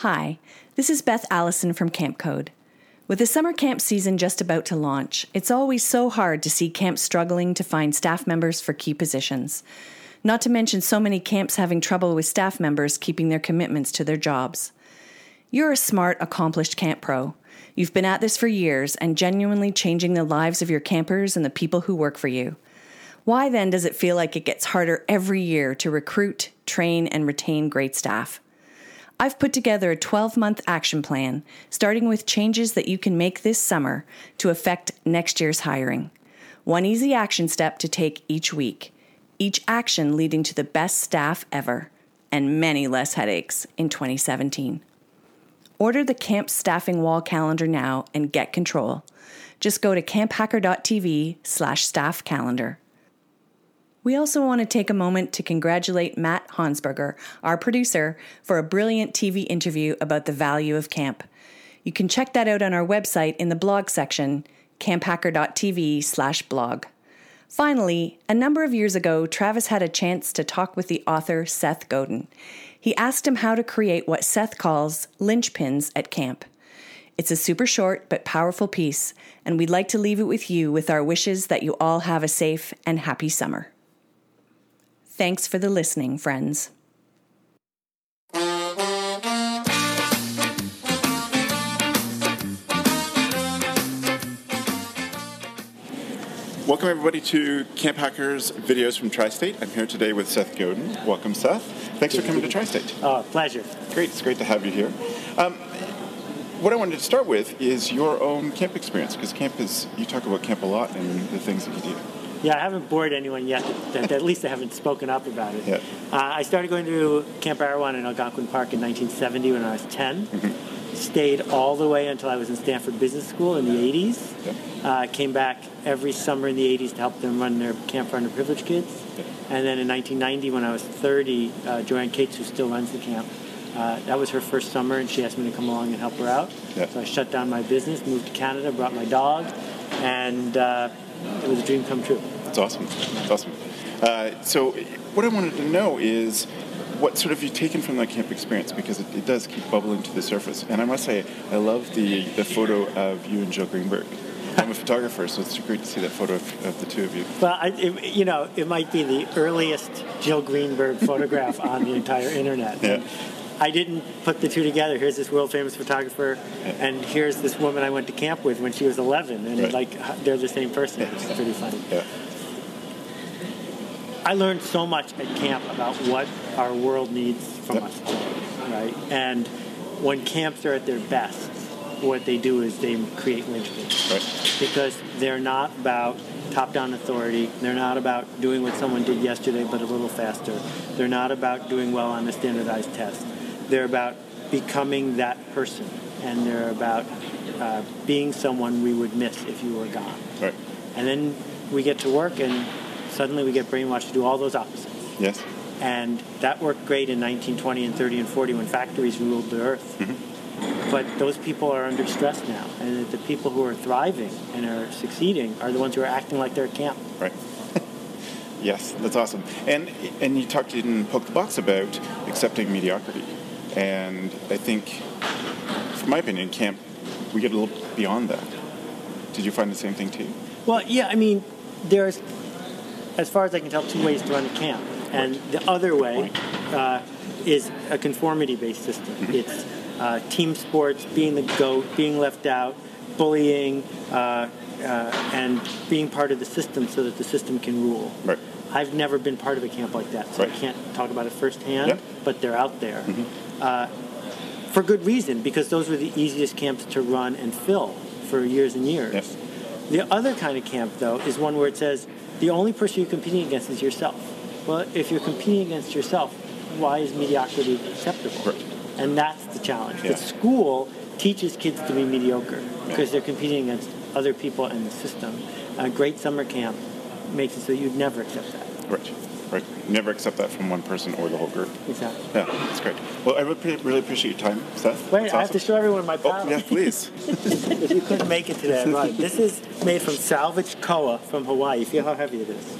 Hi, this is Beth Allison from Camp Code. With the summer camp season just about to launch, it's always so hard to see camps struggling to find staff members for key positions. Not to mention so many camps having trouble with staff members keeping their commitments to their jobs. You're a smart, accomplished camp pro. You've been at this for years and genuinely changing the lives of your campers and the people who work for you. Why then does it feel like it gets harder every year to recruit, train, and retain great staff? I've put together a 12 month action plan, starting with changes that you can make this summer to affect next year's hiring. One easy action step to take each week, each action leading to the best staff ever, and many less headaches in 2017. Order the Camp Staffing Wall calendar now and get control. Just go to camphacker.tv slash staff calendar. We also want to take a moment to congratulate Matt Hansberger, our producer, for a brilliant TV interview about the value of camp. You can check that out on our website in the blog section, camphacker.tv slash blog. Finally, a number of years ago, Travis had a chance to talk with the author Seth Godin. He asked him how to create what Seth calls linchpins at camp. It's a super short but powerful piece, and we'd like to leave it with you with our wishes that you all have a safe and happy summer. Thanks for the listening, friends. Welcome everybody to Camp Hackers videos from Tri-State. I'm here today with Seth Godin. Welcome, Seth. Thanks for coming to Tri-State. Oh, pleasure. Great, it's great to have you here. Um, what I wanted to start with is your own camp experience, because camp is, you talk about camp a lot and the things that you do. Yeah, I haven't bored anyone yet. That, at least I haven't spoken up about it. Yeah. Uh, I started going to Camp Arowhon in Algonquin Park in 1970 when I was 10. Stayed all the way until I was in Stanford Business School in the 80s. Yeah. Uh, came back every summer in the 80s to help them run their camp for underprivileged kids. Yeah. And then in 1990, when I was 30, uh, Joanne Kates, who still runs the camp, uh, that was her first summer, and she asked me to come along and help her out. Yeah. So I shut down my business, moved to Canada, brought my dog, and uh, it was a dream come true. That's awesome. That's awesome. Uh, so, what I wanted to know is what sort of you've taken from that camp experience because it, it does keep bubbling to the surface. And I must say, I love the, the photo of you and Jill Greenberg. I'm a photographer, so it's great to see that photo of, of the two of you. Well, I, it, you know, it might be the earliest Jill Greenberg photograph on the entire internet. Yeah. I didn't put the two together. Here's this world famous photographer, and here's this woman I went to camp with when she was 11, and Right. like they're the same person. It's pretty funny. Yeah. I learned so much at camp about what our world needs from Yep. us right? And when camps are at their best, what they do is they create linchpins Right. because they're not about top-down authority. They're not about doing what someone did yesterday but a little faster. They're not about doing well on a standardized test. They're about becoming that person, and they're about uh, being someone we would miss if you were gone. Right. And then we get to work, and suddenly we get brainwashed to do all those opposites. Yes. And that worked great in 1920 and 30 and 40 when factories ruled the earth. But those people are under stress now, and the people who are thriving and are succeeding are the ones who are acting like they're camp. Right. yes, that's awesome. And and you talked in Poke the Box about accepting mediocrity, and I think, from my opinion, camp we get a little beyond that. Did you find the same thing too? Well, yeah, I mean, there's, as far as I can tell, two ways to run a camp. And the other way uh, is a conformity based system. It's uh, team sports, being the GOAT, being left out, bullying, uh, uh, and being part of the system so that the system can rule. Right. I've never been part of a camp like that, so Right. I can't talk about it firsthand, Yeah. but they're out there. Uh, for good reason, because those were the easiest camps to run and fill for years and years. Yes. The other kind of camp, though, is one where it says the only person you're competing against is yourself. Well, if you're competing against yourself, why is mediocrity acceptable? Right. And that's the challenge. Yeah. The school teaches kids to be mediocre because they're competing against other people in the system. A great summer camp makes it so you'd never accept that. Right. Right. Never accept that from one person or the whole group. Exactly. Yeah, that's great. Well, I really, really appreciate your time, Seth. Wait, That's I have to show everyone my paddle. Oh, yeah, please. if you couldn't make it today, I'd. This is made from salvaged koa from Hawaii. Feel how heavy it is.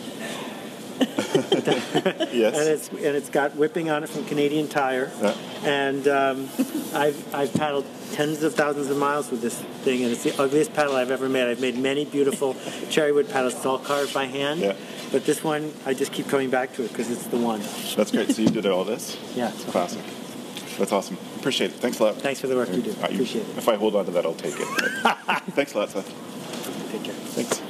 yes. and it's and it's got whipping on it from Canadian Tire. Yeah. And um, I've I've paddled tens of thousands of miles with this thing, and it's the ugliest paddle I've ever made. I've made many beautiful cherrywood paddles, it's all carved by hand. Yeah. But this one, I just keep coming back to it because it's the one. That's great. So you did all this? Yeah. It's Classic. That's awesome. Appreciate it. Thanks a lot. Thanks for the work you do. Uh, you- Appreciate it. If I hold on to that, I'll take it. Thanks a lot, Seth. Take care. Thanks.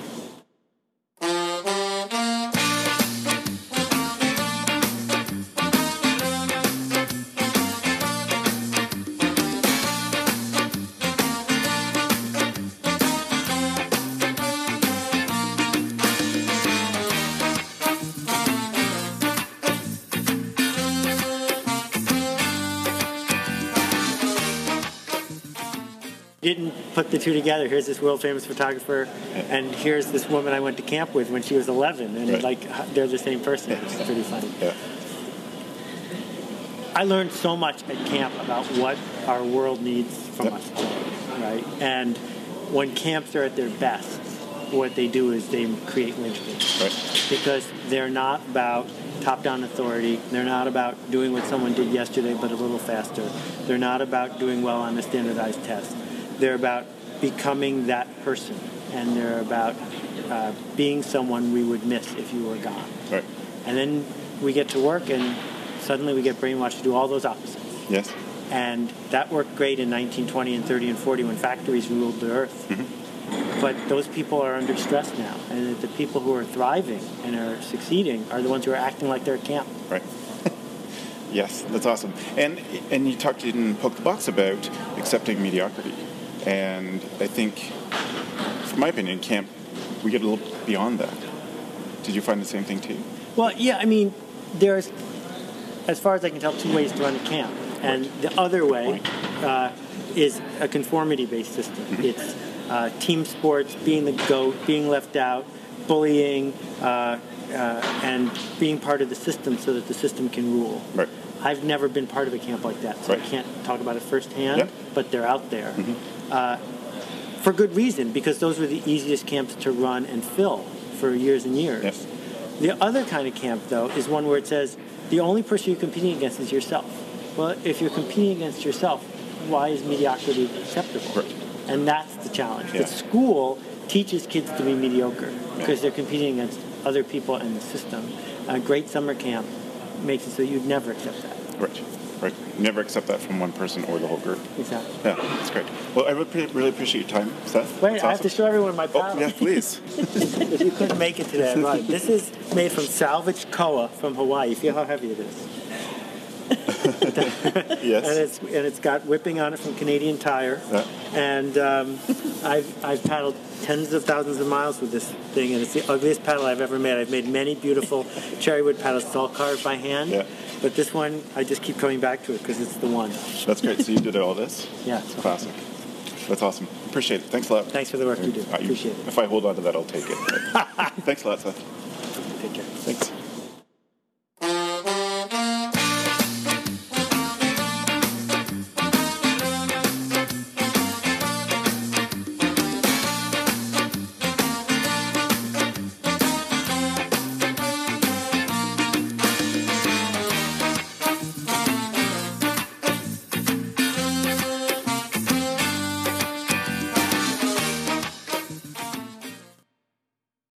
Didn't put the two together. Here's this world famous photographer, and here's this woman I went to camp with when she was 11, and Right. like they're the same person, which is pretty funny. Yeah. I learned so much at camp about what our world needs from Yep. us right? And when camps are at their best, what they do is they create linchpins Right. because they're not about top-down authority. They're not about doing what someone did yesterday, but a little faster. They're not about doing well on a standardized test. They're about becoming that person, and they're about uh, being someone we would miss if you were gone. Right. And then we get to work, and suddenly we get brainwashed to do all those opposites. Yes. And that worked great in 1920 and 30 and 40 when factories ruled the earth. But those people are under stress now, and the people who are thriving and are succeeding are the ones who are acting like they're camp. Right. yes, that's awesome. And and you talked in Poke the Box about accepting mediocrity, and I think, from my opinion, camp we get a little beyond that. Did you find the same thing too? Well, yeah, I mean, there's, as far as I can tell, two ways to run a camp. And the other way uh, is a conformity based system. It's uh, team sports, being the GOAT, being left out, bullying, uh, uh, and being part of the system so that the system can rule. Right. I've never been part of a camp like that, so Right. I can't talk about it firsthand, Yeah. but they're out there. Uh, for good reason, because those were the easiest camps to run and fill for years and years. Yes. The other kind of camp, though, is one where it says the only person you're competing against is yourself. Well, if you're competing against yourself, why is mediocrity acceptable? Right. And that's the challenge. Yeah. The school teaches kids to be mediocre because they're competing against other people in the system. A great summer camp makes it so you'd never accept that. Right. Right. Never accept that from one person or the whole group. Exactly. Yeah, that's great. Well, I really, really appreciate your time, Seth. Wait, That's I have to show everyone my paddle. Oh, yeah, please. if you couldn't make it today, I'd. This is made from salvaged koa from Hawaii. You feel how heavy it is. yes. and it's and it's got whipping on it from Canadian Tire. Yeah. And um, I've I've paddled tens of thousands of miles with this thing, and it's the ugliest paddle I've ever made. I've made many beautiful cherrywood paddles, it's all carved by hand. Yeah. But this one, I just keep coming back to it because it's the one. That's great. So you did all this? Yeah. It's Classic. That's awesome. Appreciate it. Thanks a lot. Thanks for the work you do. Uh, you- Appreciate it. If I hold on to that, I'll take it. Thanks a lot, Seth. Take care.